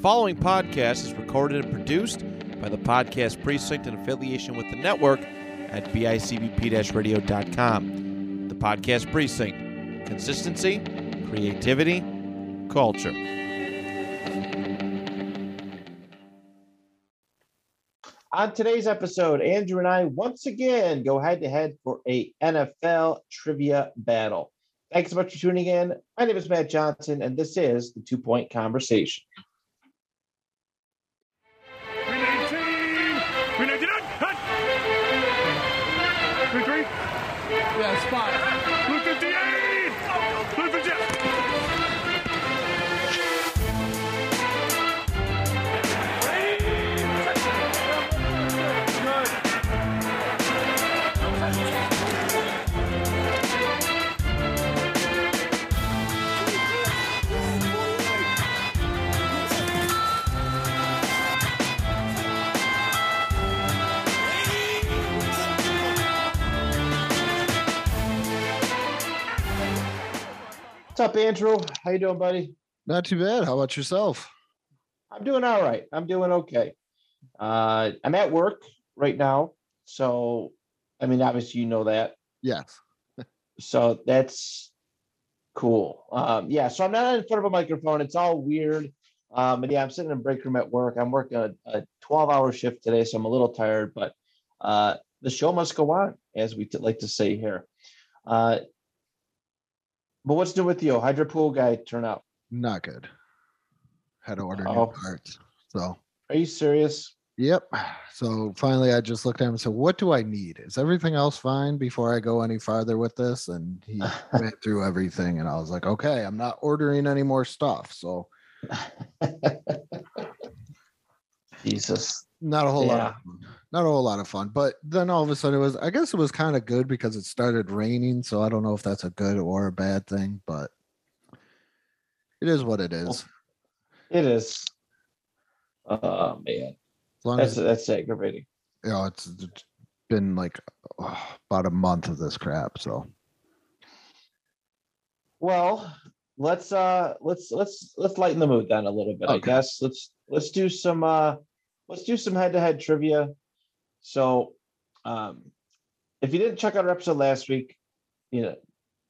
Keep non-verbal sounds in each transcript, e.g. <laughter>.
following podcast is recorded and produced by the Podcast Precinct in affiliation with the network at bicbp radio.com. The Podcast Precinct consistency, creativity, culture. On today's episode, Andrew and I once again go head to head for a NFL trivia battle. Thanks so much for tuning in. My name is Matt Johnson, and this is the Two Point Conversation. What's up, Andrew? How you doing, buddy? Not too bad. How about yourself? I'm doing all right. I'm doing okay. Uh, I'm at work right now, so I mean, obviously, you know that. Yes. So that's cool. Um, yeah, so I'm not in front of a microphone. It's all weird. Um, and yeah, I'm sitting in a break room at work. I'm working a, a 12 hour shift today, so I'm a little tired, but uh, the show must go on, as we t- like to say here. Uh, but what's new with you? How'd pool guy turn out? Not good. Had to order new oh. parts. So, Are you serious? yep. So finally, I just looked at him and said, What do I need? Is everything else fine before I go any farther with this? And he <laughs> went through everything. And I was like, Okay, I'm not ordering any more stuff. So, <laughs> Jesus. Not a whole lot of fun. Not a whole lot of fun. But then all of a sudden, it was, I guess it was kind of good because it started raining. So I don't know if that's a good or a bad thing, but it is what it is it is Oh man, that's as that's aggravating. you know, it's, it's been like uh, about a month of this crap. So Well, let's uh let's let's let's lighten the mood then a little bit, I guess. Let's let's do some uh let's do some head-to-head trivia. So um if you didn't check out our episode last week, you know,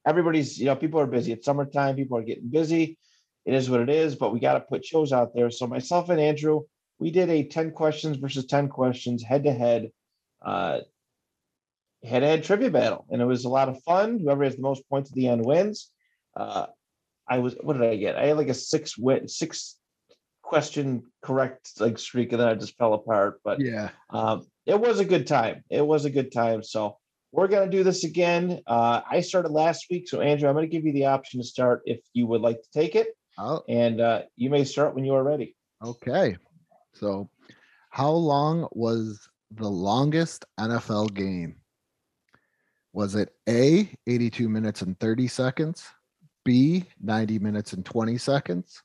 everybody's you know, people are busy. It's summertime, people are getting busy. It is what it is, but we got to put shows out there. So myself and Andrew, we did a 10 questions versus 10 questions head-to-head uh head-to-head trivia battle, and it was a lot of fun. Whoever has the most points at the end wins. Uh, I was what did I get? I had like a six win six question correct like streak, and then I just fell apart. But yeah, um, it was a good time. It was a good time. So we're gonna do this again. Uh, I started last week, so Andrew, I'm gonna give you the option to start if you would like to take it, oh, and uh, you may start when you are ready. okay. So, how long was the longest NFL game? Was it A, 82 minutes and 30 seconds, B, 90 minutes and 20 seconds,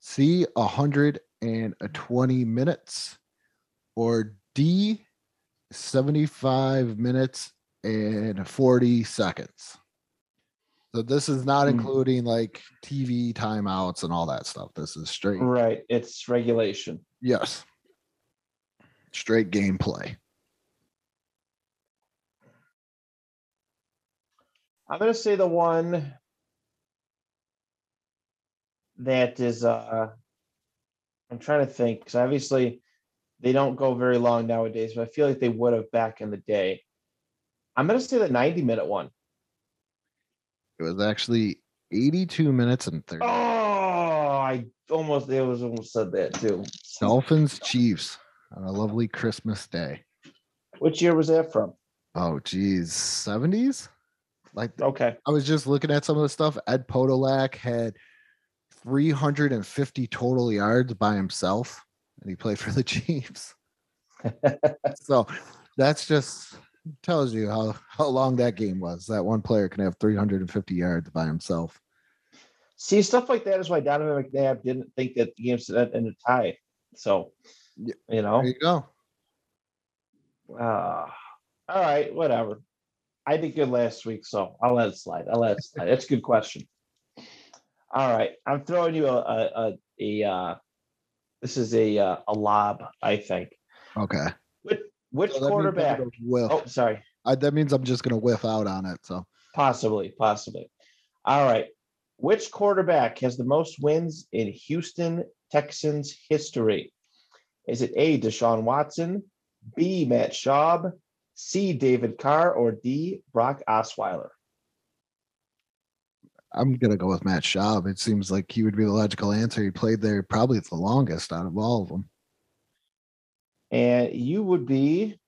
C, 120 minutes, or D, 75 minutes and 40 seconds? So, this is not Hmm. including like TV timeouts and all that stuff. This is straight, Right, it's regulation. yes, straight gameplay. I'm gonna say the one that is uh I'm trying to think because obviously they don't go very long nowadays, but I feel like they would have back in the day. I'm gonna say the 90 minute one. It was actually 82 minutes and 30. Oh, I almost they was almost said that too. Dolphins Chiefs on a lovely Christmas day. Which year was that from? Oh, geez, 70s? Like Okay. I was just looking at some of the stuff. Ed Podolak had 350 total yards by himself, and he played for the <laughs> Chiefs. <laughs> so that's just tells you how how long that game was. That one player can have 350 yards by himself. See, stuff like that is why Donovan McNabb didn't think that the game should end in a tie. So, you know, There you go. uh, all right, whatever. I did good last week, so I'll let it slide. I'll let it slide. That's a good question. All right, I'm throwing you a a a, a uh, This is a uh, a lob, I think. Okay. Which which So that means I'm quarterback? Oh, sorry. I, that means I'm just gonna whiff out on it. So Possibly, possibly. All right. Which quarterback has the most wins in Houston Texans history? Is it A, Deshaun Watson, B, Matt Schaub, C, David Carr, or D, Brock Osweiler? I'm gonna go with Matt Schaub. It seems like he would be the logical answer. He played there probably the longest out of all of them. And you would be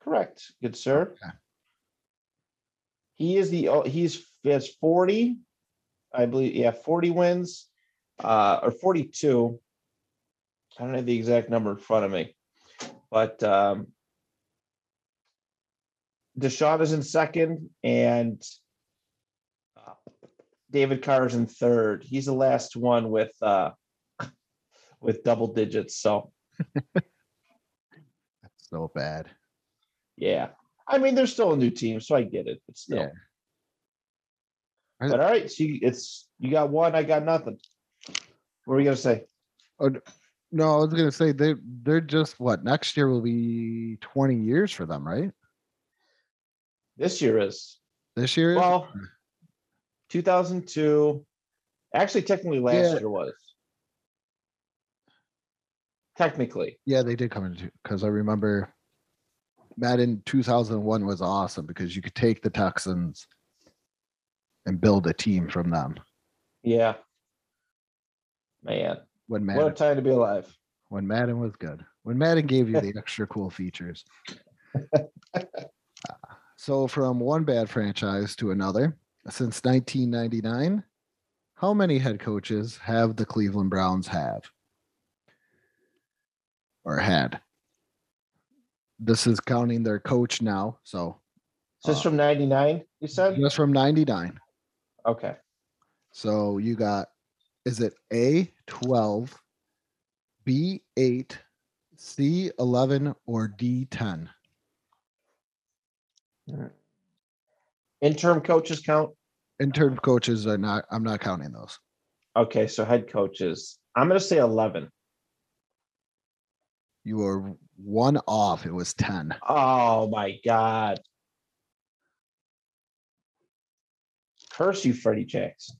correct, good sir. Okay. He is the he's he has 40, I believe, yeah, 40 wins, uh, or 42. I don't have the exact number in front of me, but um Deshaun is in second, and David Carr is in third. He's the last one with uh with double digits. So <laughs> That's so bad. Yeah. I mean, they're still a new team, so I get it. But still. Yeah. But all right, so you, it's you got one, I got nothing. What are we gonna say? No, I was gonna say they they're just what next year will be 20 years for them, right? This year is This year is? Well, 2002. Actually, technically, last Yeah. year was. Technically, Yeah, they did come into because I remember Madden 2001 was awesome because you could take the Texans and build a team from them. yeah. Man, When what a time to be alive. when Madden was good. When Madden gave you the <laughs> extra cool features. <laughs> So from one bad franchise to another, since 1999, how many head coaches have the Cleveland Browns have? Or had? This is counting their coach now, so this Uh, from '99? You said just from 99. okay. So you got is it A 12, B 8, C 11, or D 10? Interim coaches count. Interim coaches are not, I'm not counting those. Okay, so head coaches. I'm gonna say 11. You were one off. It was 10. Oh my god. Curse you, Freddie Jackson.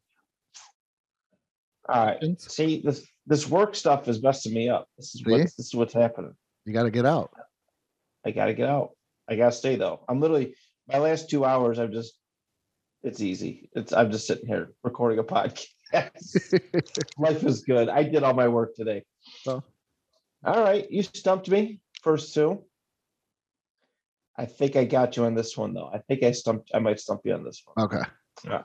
All right. See, this this work stuff is messing me up. This is what this is what's happening. You got to get out. I gotta get out. I gotta stay though. I'm literally my last two hours, I'm just it's easy. It's I'm just sitting here recording a podcast. <laughs> Life is good. I did all my work today. Oh. All right, you stumped me first two. I think I got you on this one though. I think I stumped. I might stump you on this one. Okay. Yeah.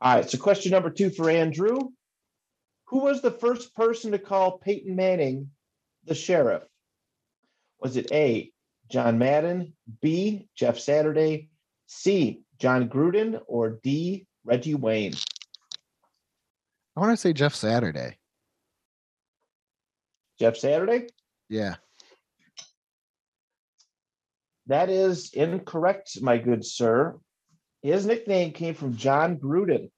All right. So question number two for Andrew: Who was the first person to call Peyton Manning the sheriff? Was it A. John Madden, B. Jeff Saturday, C. Jon Gruden, or D. Reggie Wayne? I want to say Jeff Saturday. Jeff Saturday. Yeah. That is incorrect, my good sir. His nickname came from Jon Gruden,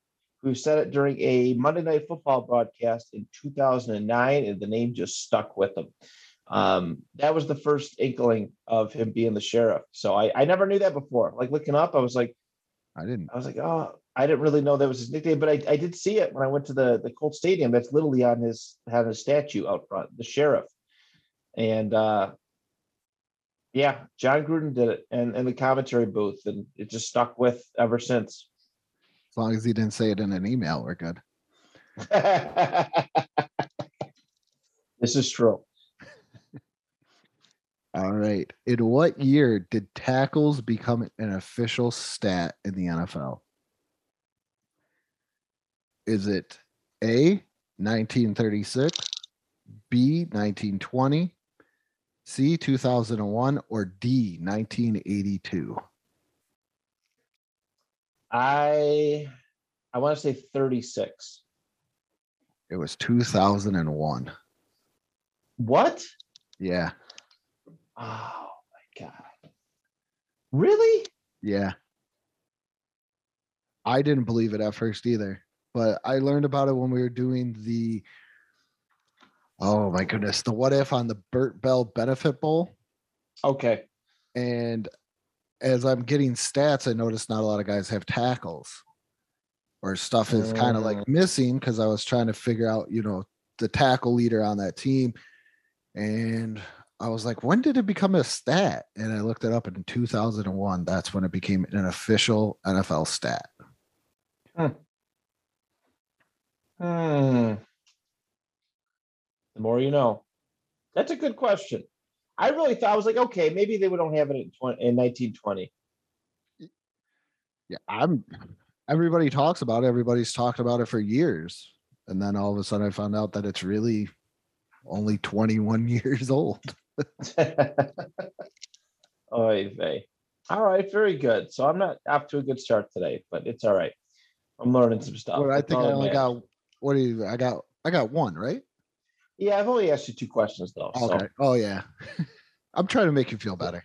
who said it during a Monday Night Football broadcast in 2009, and the name just stuck with him. Um, that was the first inkling of him being the sheriff. So I, I never knew that before. Like looking up, I was like, I didn't. I was like, oh, I didn't really know that was his nickname, but I, I did see it when I went to the the Colt Stadium. That's literally on his had a statue out front, the sheriff, and uh, yeah, Jon Gruden did it, and and the commentary booth, and it just stuck with ever since. As long as he didn't say it in an email, we're good. <laughs> this is true. All right. In what year did tackles become an official stat in the NFL? Is it A, 1936, B, 1920, C, 2001, or D, 1982? I I want to say 36. It was 2001. What? Yeah. Oh my god. Really? Yeah. I didn't believe it at first either, but I learned about it when we were doing the Oh my goodness. The what if on the Bert Bell Benefit Bowl. Okay. And as I'm getting stats, I noticed not a lot of guys have tackles or stuff is kind of like oh. missing because I was trying to figure out, you know, the tackle leader on that team. And I was like, when did it become a stat? And I looked it up in 2001. That's when it became an official NFL stat. Hmm. The more you know. That's a good question. I really thought I was like, okay, maybe they don't have it in 20, in 1920. Yeah, I'm everybody talks about it. Everybody's talked about it for years. And then all of a sudden I found out that it's really only 21 <laughs> years old. <laughs> Oy vey. All right, very good. So I'm not off to a good start today, but it's all right. I'm learning some stuff. Well, I think I only got what do you I got I got one, right? Yeah, I've only asked you two questions though. So Oh yeah. <laughs> I'm trying to make you feel better.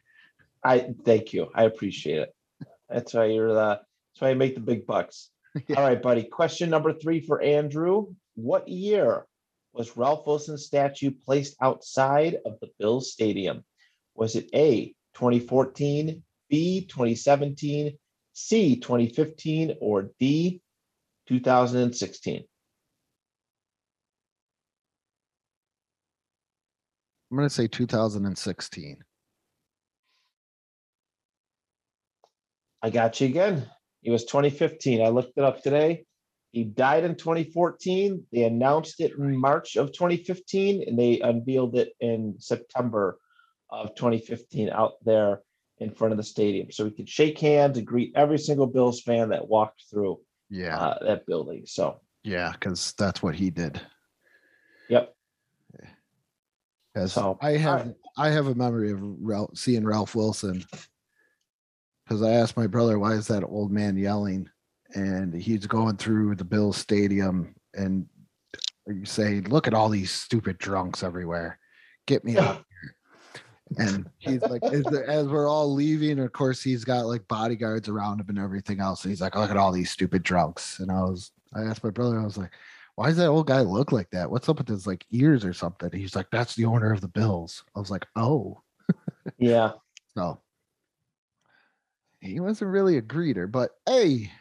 I thank you. I appreciate it. That's why you're the that's why you make the big bucks. <laughs> All right, buddy. Question number three for Andrew. What year was Ralph Wilson's statue placed outside of the Bills Stadium? Was it A 2014, B 2017, C 2015, or D 2016? I'm gonna say 2016. I got you again. It was 2015. I looked it up today. He died in 2014. They announced it in March of 2015, and they unveiled it in September of 2015 out there in front of the stadium. So we could shake hands and greet every single Bills fan that walked through Yeah, uh, that building. So, yeah, because that's what he did. Yep. 'Cause So, I have alright. I have a memory of Ralph, seeing Ralph Wilson because I asked my brother why is that old man yelling, and he's going through the Bills Stadium, and you say, "Look at all these stupid drunks everywhere, get me out." here." And he's like, as, as we're all leaving, of course, he's got like bodyguards around him and everything else. And he's like, look at all these stupid drunks. And I was, I asked my brother, I was like, why does that old guy look like that? What's up with his like ears or something? He's like, that's the owner of the Bills. I was like, oh, Yeah. <laughs> so he wasn't really a greeter, but hey,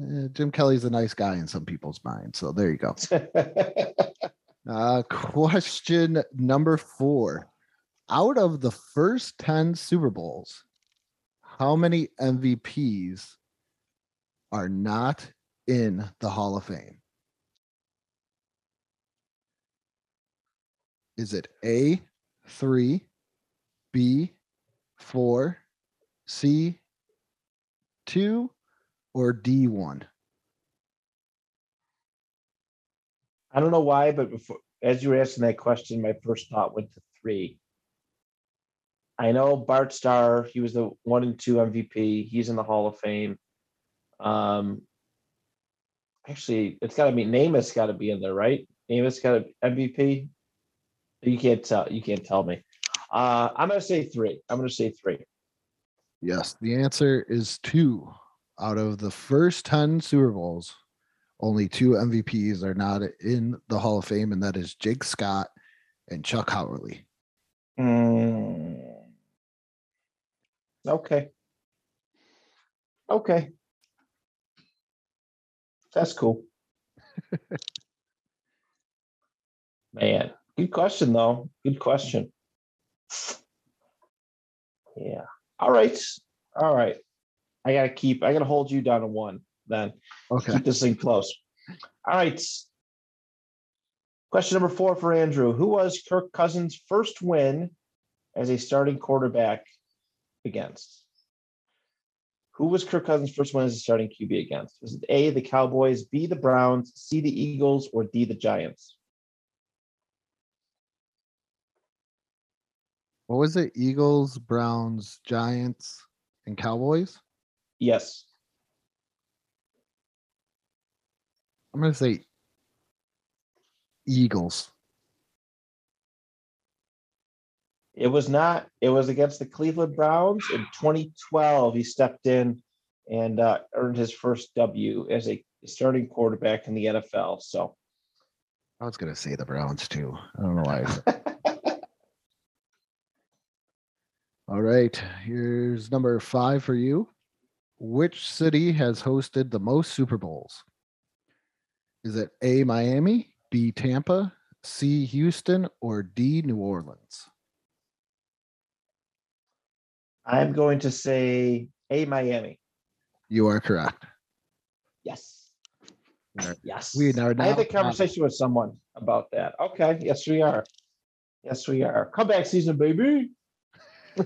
uh, Jim Kelly's a nice guy in some people's minds. So there you go. <laughs> Uh, question number four. Out of the first 10 Super Bowls, how many MVPs are not in the Hall of Fame? Is it A, three, B, four, C, two, or D, one? I don't know why, but before as you were asking that question, my first thought went to three. I know Bart Starr, he was the one and two MVP. He's in the Hall of Fame. Um actually it's gotta be Namath's gotta be in there, right? Namath's got a MVP. You can't tell you can't tell me. Uh I'm gonna say three. I'm gonna say three. Yes, the answer is two. Out of the first 10 Super Bowls, only two MVPs are not in the Hall of Fame, and that is Jake Scott and Chuck Howley. Mm. Okay. Okay. That's cool. <laughs> Man, good question though. Good question. Yeah. All right. All right. I gotta keep. I gotta hold you down to one. Then Okay. keep this thing close. All right. Question number four for Andrew. Who was Kirk Cousins' first win as a starting quarterback against? Who was Kirk Cousins' first win as a starting QB against? Was it A, the Cowboys, B, the Browns, C, the Eagles, or D, the Giants? What was it? Eagles, Browns, Giants, and Cowboys? Yes. I'm going to say Eagles. It was not. It was against the Cleveland Browns in 2012. He stepped in and uh, earned his first W as a starting quarterback in the NFL. So I was gonna say the Browns too. I don't know why. <laughs> All right, here's number five for you. Which city has hosted the most Super Bowls? Is it A. Miami, B. Tampa, C. Houston, or D. New Orleans? I'm going to say A Miami. You are correct. Yes. Right. Yes. We are I had now a conversation with someone about that. Okay. Yes, we are. Yes, we are. Comeback season, baby. <laughs>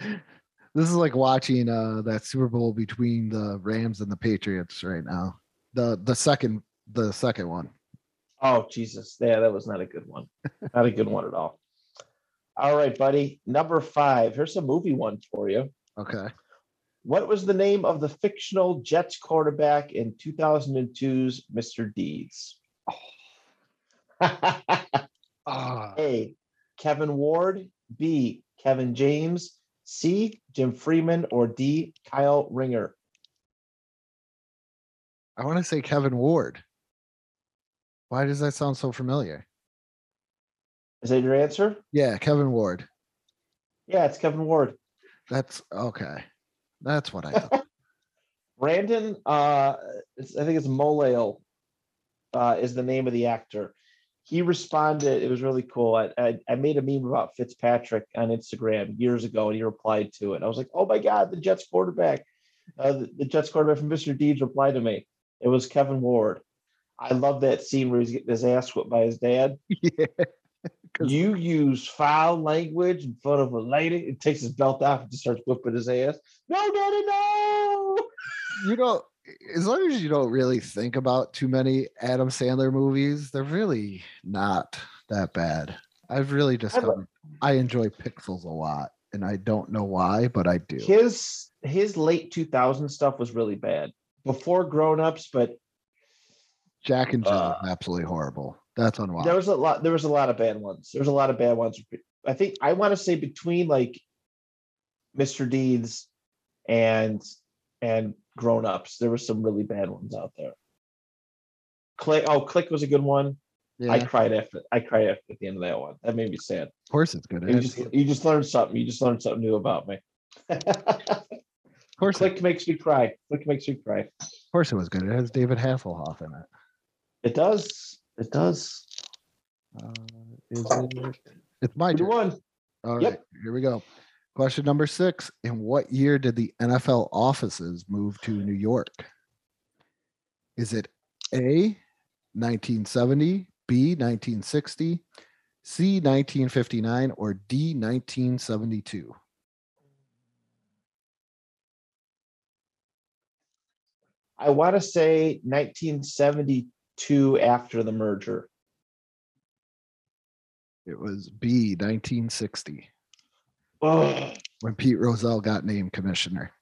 <laughs> this is like watching uh that Super Bowl between the Rams and the Patriots right now. The the second the second one. Oh, Jesus. Yeah, that was not a good one. Not a good one at all. All right, buddy. Number five. Here's a movie one for you. Okay. What was the name of the fictional Jets quarterback in 2002's Mr. Deeds? Ah, <laughs> A. Kevin Ward. B. Kevin James. C. Jim Freeman. Or D. Kyle Ringer. I want to say Kevin Ward. Why does that sound so familiar? Is that your answer? Yeah, Kevin Ward. Yeah, it's Kevin Ward. That's okay. That's what I <laughs> thought. Brandon, uh, I think it's Molale, uh, is the name of the actor. He responded. It was really cool. I, I, I made a meme about Fitzpatrick on Instagram years ago, and he replied to it. I was like, "Oh my god, the Jets quarterback, uh, the, the Jets quarterback from Mr. Deeds replied to me. It was Kevin Ward. I love that scene where he's getting his ass whipped by his dad. <laughs> yeah. You use foul language in front of a lady. It takes his belt off and just starts whipping his ass. No, daddy, no. No. You know, as long as you don't really think about too many Adam Sandler movies, they're really not that bad. I've really discovered I enjoy Pixels a lot, and I don't know why, but I do. his his late 2000 stuff was really bad before grown ups but Jack and Jill Uh, absolutely horrible. That's unwatched. there was a lot there was a lot of bad ones there was a lot of bad ones i think i want to say between like mr deeds and and grown ups there were some really bad ones out there click oh click was a good one yeah, i cried after i cried after at the end of that one that made me sad Of course it's good. you just you just learned something you just learned something new about me of course, it, click makes me cry click makes me cry of course, it was good. It has David Hasselhoff in it. it does it does Uh, is it? It's my turn. one All right, Yep. here we go. Question number six. In what year did the NFL offices move to New York? Is it A, 1970, B, 1960, C, 1959, or D, 1972? I want to say 1972 after the merger. It was B, 1960, Oh, <sighs> when Pete Rozelle got named commissioner.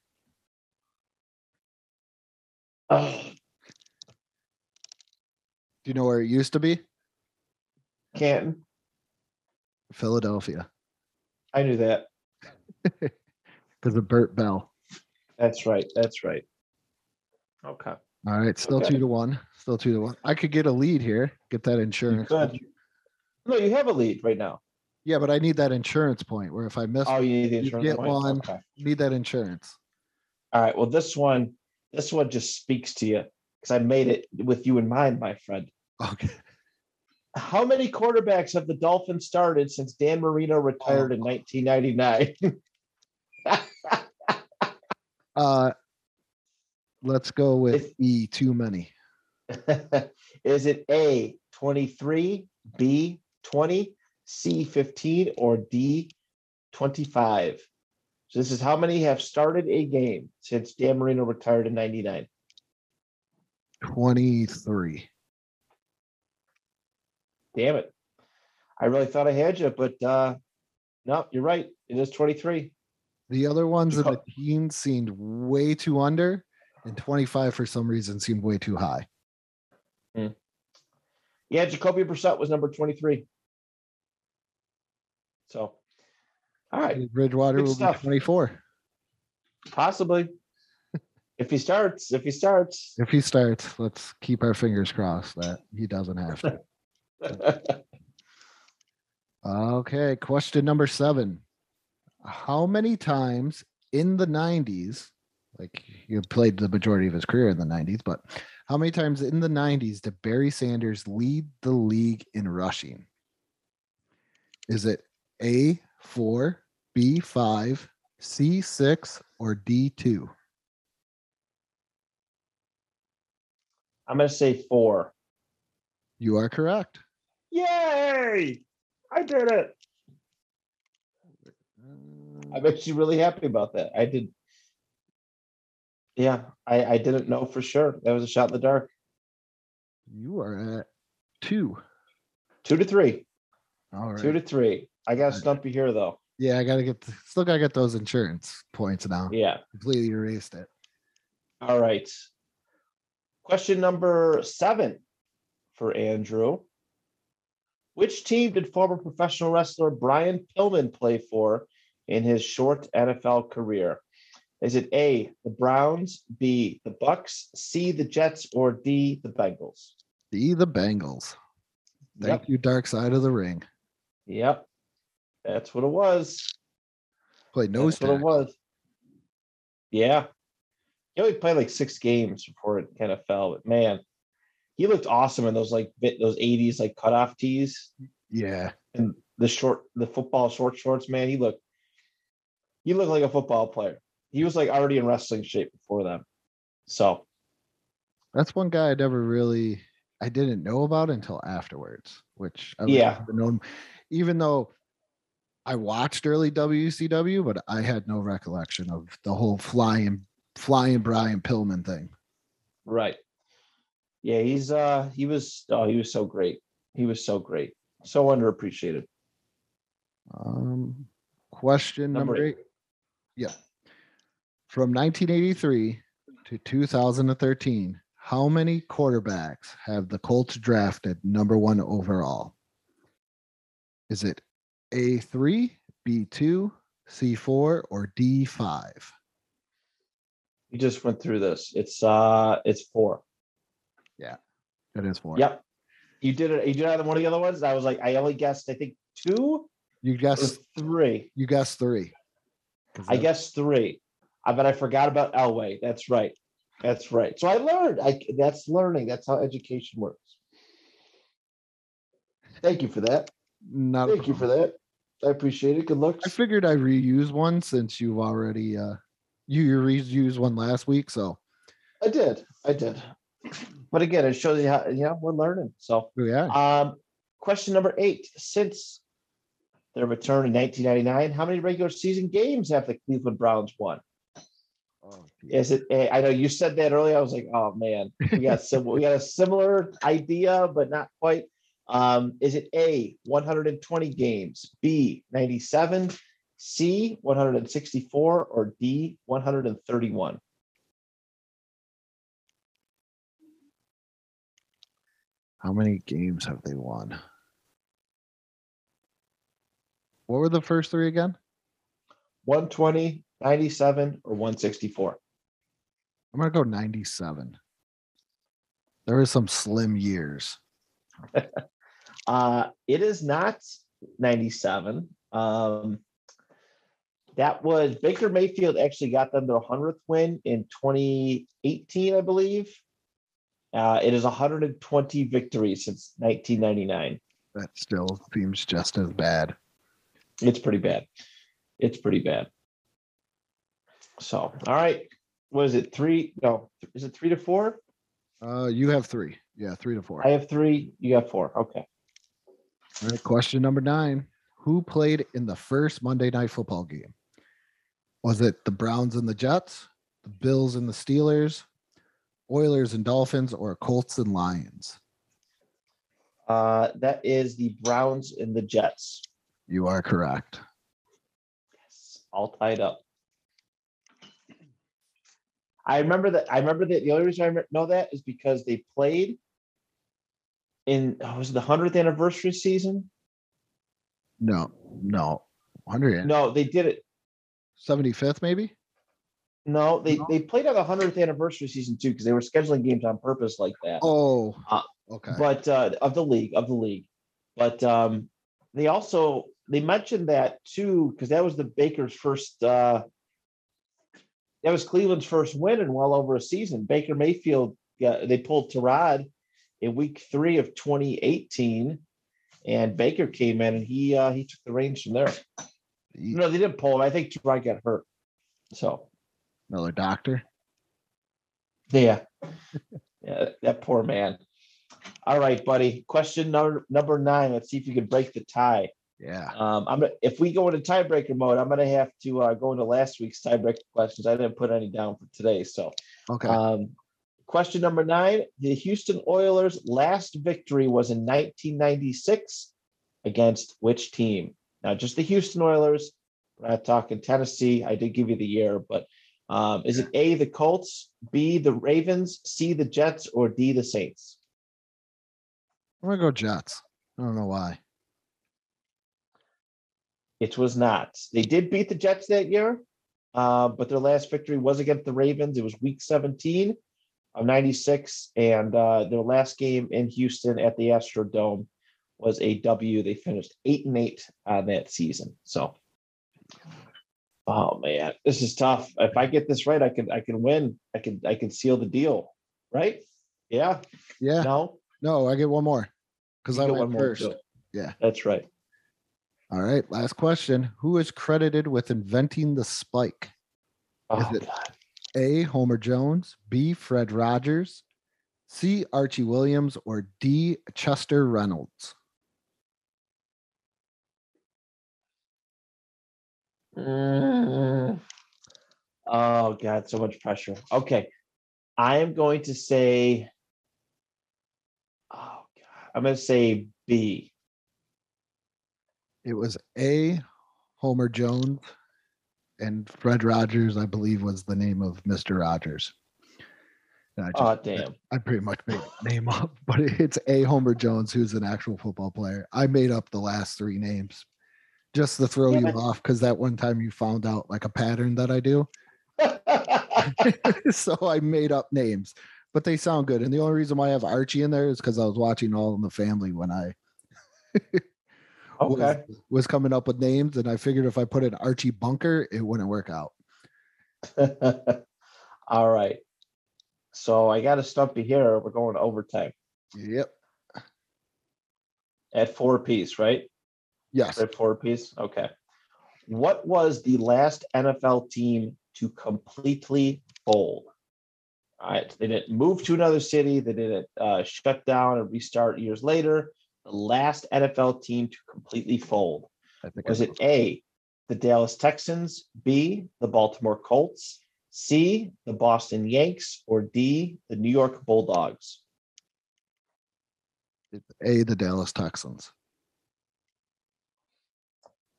oh, Do you know where it used to be? Canton. Philadelphia, I knew that. <laughs> because of Bert Bell. That's right. That's right. Okay. All right, still Okay. two to one. Still two to one. I could get a lead here. Get that insurance. could. No, you have a lead right now. Yeah, but I need that insurance point. Where if I miss, Oh, you need the insurance get point? one. Okay. need that insurance. All right. Well, this one, this one just speaks to you because I made it with you in mind, my friend. Okay. How many quarterbacks have the Dolphins started since Dan Marino retired in 1999? <laughs> Uh, let's go with E. Too many. <laughs> Is it A 23, B 20, C 15, or D 25? So this is how many have started a game since Dan Marino retired in 99. Twenty-three. Damn it. I really thought I had you, but uh no, you're right. It is 23. The other ones in the teens seemed way too under, and twenty-five for some reason seemed way too high. Yeah, Jacoby Brissett was number 23. So all right, Bridgewater Good will stuff. be twenty-four. possibly. If he starts, if he starts. If he starts, let's keep our fingers crossed that he doesn't have to. <laughs> Okay, question number seven. How many times in the 90s, like you played the majority of his career in the 90s, but how many times in the 90s did Barry Sanders lead the league in rushing? Is it A4, B5, C6, or D2? I'm gonna say four. You are correct. Yay! I did it. I'm actually really happy about that. I did. Yeah, I, I didn't know for sure. That was a shot in the dark. You are at two. Two to three. All right. Two to three. I got to Right. stump you here though. yeah, I gotta get still gotta get those insurance points now. Yeah. Completely erased it. All right. Question number seven for Andrew. Which team did former professional wrestler Brian Pillman play for in his short NFL career? Is it A, the Browns, B, the Bucs, C, the Jets, or D, the Bengals? D, the Bengals. Thank Yep. you, Dark Side of the Ring. Yep. That's what it was. Played nose That's what it was. Yeah. He only played like six games before it kind of fell, but man, he looked awesome in those like bit those 80s like cutoff tees Yeah. and the short the football short shorts, man. He looked he looked like a football player. He was like already in wrestling shape before them. So That's one guy I never really I didn't know about until afterwards, which I Yeah. known even though I watched early WCW, but I had no recollection of the whole flying flying Brian Pillman thing. right. Yeah, he's uh he was oh he was so great. He was so great. So underappreciated. Um question number, Number eight. Yeah. From 1983 to 2013, how many quarterbacks have the Colts drafted number one overall? Is it A3, B2, C4, or D5? You just went through this. It's uh it's four. Yeah. It is four. Yep. You did it. You did it on one of the other ones. I was like, I only guessed, I think two You guessed three. you guessed three. I that- guessed three. I bet I forgot about Elway. That's right. That's right. So I learned. I that's learning. That's how education works. Thank you for that. Not Thank you for that. I appreciate it. Good luck. I figured I reuse one since you've already uh you you reused one last week, so I did. I did. But again, it shows you how you know we're learning. So yeah. Um, question number eight. Since their return in 1999, how many regular season games have the Cleveland Browns won? Oh, Is it? A, I know you said that earlier. I was like, oh man, we got sim- <laughs> we got a similar idea, but not quite. Um, is it A 120 games, B 97, C 164, or D 131? How many games have they won? What were the first three again? 120, 97, or 164? I'm gonna go 97. There were some slim years. <laughs> Uh, it is not 97. Um, that was Baker Mayfield actually got them their 100th win in 2018, I believe. Uh, it is 120 victories since 1999. That still seems just as bad. It's pretty bad. It's pretty bad. So, all right. What is it? Three? No, is it three to four? Uh, you have three. Yeah, three to four. I have three. You have four. Okay. All right, question number nine. Who played in the first Monday night football game? Was it the Browns and the Jets, the Bills and the Steelers, Oilers and Dolphins, or Colts and Lions? Uh, that is the Browns and the Jets. You are correct. Yes, all tied up. I remember that. I remember that. The only reason I know that is because they played in oh, was it the hundredth anniversary season? No, no. hundred. No, they did it. Seventy fifth, maybe? No, they No? they played on the hundredth anniversary season too because they were scheduling games on purpose like that. Oh, Uh, okay. But uh, of the league, of the league, but um, they also they mentioned that too because that was the Baker's first. Uh, that was Cleveland's first win in well over a season. Baker Mayfield, yeah, they pulled Tyrod in week three of 2018, and Baker came in and he uh, he took the reins from there. He- No, they didn't pull him. I think Tyrod got hurt. So Another doctor. yeah, yeah, that poor man. All right, buddy. Question number number nine. Let's see if you can break the tie. Yeah. Um, I'm gonna, if we go into tiebreaker mode, I'm gonna have to uh, go into last week's tiebreaker questions. I didn't put any down for today. So, Okay. um, question number nine: The Houston Oilers' last victory was in 1996 against which team? Now, just the Houston Oilers. We're not talking Tennessee. I did give you the year, but um, is it A the Colts, B the Ravens, C the Jets, or D the Saints? I'm gonna go Jets. I don't know why. It was not. They did beat the Jets that year, uh, but their last victory was against the Ravens. It was Week 17 of '96, and uh, their last game in Houston at the Astrodome was a W. They finished eight and eight on that season. So, oh man, this is tough. If I get this right, I can I can win. I can I can seal the deal. Right? Yeah. Yeah. No. No, I get one more because I get went one more, first. Yeah. That's right. All right. Last question. Who is credited with inventing the spike? Oh it- God. A. Homer Jones, B. Fred Rogers, C. Archie Williams, or D. Chester Reynolds? Mm. Oh God, so much pressure. Okay. I am going to say, oh God, I'm going to say B. It was A. Homer Jones, and Fred Rogers, I believe, was the name of Mr. Rogers. And I, Oh damn. I pretty much made the name up, <laughs> but it's A. Homer Jones, who's an actual football player. I made up the last three names just to throw you Yeah. off because that one time you found out like a pattern that I do. <laughs> <laughs> so I made up names, but they sound good. And the only reason why I have Archie in there is because I was watching All in the Family when I okay. was coming up with names, and I figured if I put an Archie Bunker, it wouldn't work out. <laughs> All right. So I got to stump you here. We're going to overtime Yep. at four piece, right? Yes. At four piece. Okay. What was the last NFL team to completely fold? All right. They didn't move to another city. They didn't uh, shut down and restart years later. The last NFL team to completely fold. I think Was it A, the Dallas Texans, B, the Baltimore Colts, C, the Boston Yanks, or D, the New York Bulldogs? it's A, the Dallas Texans.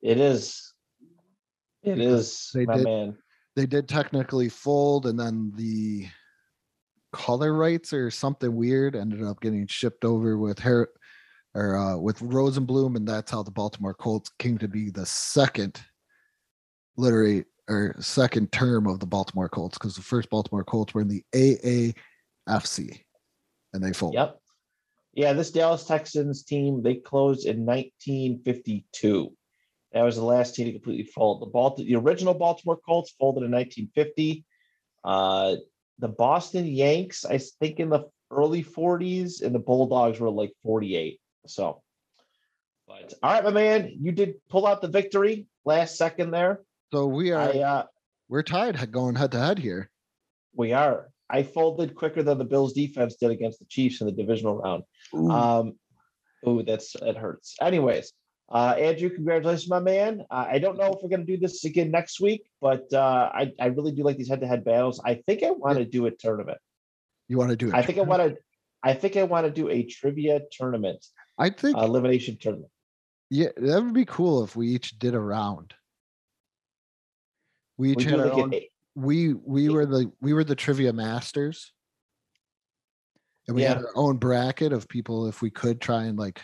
It is. It is, they my did- man. They did technically fold, and then the color rights or something weird ended up getting shipped over with hair or uh, with Rosenbloom, and that's how the Baltimore Colts came to be the second literary or second term of the Baltimore Colts because the first Baltimore Colts were in the AAFC and they folded. Yep. Yeah, this Dallas Texans team, they closed in 1952. That was the last team to completely fold. The Baltimore, the original Baltimore Colts folded in 1950. Uh, the Boston Yanks, I think in the early 40s, and the Bulldogs were like 48. So, but all right, my man, you did pull out the victory last second there. So we are I uh, we're tied going head to head here. we are. I folded quicker than the Bills defense did against the Chiefs in the divisional round. Um, ooh, that's it hurts. Anyways, uh, Andrew, congratulations, my man. Uh, I don't know if we're gonna do this again next week, but uh, I I really do like these head-to-head battles. I think I want to do a tournament. you want to do it? I think I want to. I think I want to do a trivia tournament, I think uh, elimination tournament. yeah, that would be cool if we each did a round. We each We had our own eight- we we were the we were the trivia masters and we had our own bracket of people if we could try and like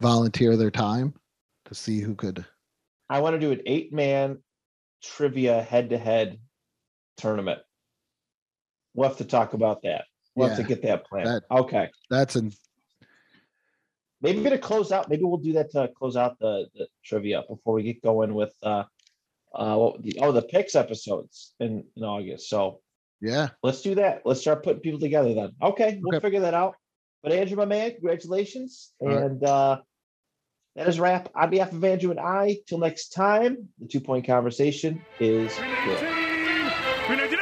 volunteer their time to see who could I want to do an eight-man trivia head-to-head tournament. We'll have to talk about that. We'll have to get that plan. that- okay. That's in Maybe to close out, maybe we'll do that to close out the, the trivia before we get going with uh uh what the oh the picks episodes in, in August. So yeah. let's do that. Let's start putting people together then. Okay, we'll Okay. figure that out. But Andrew, my man, congratulations. All right. And uh that is a wrap. On behalf of Andrew and I, till next time, the two point conversation is good.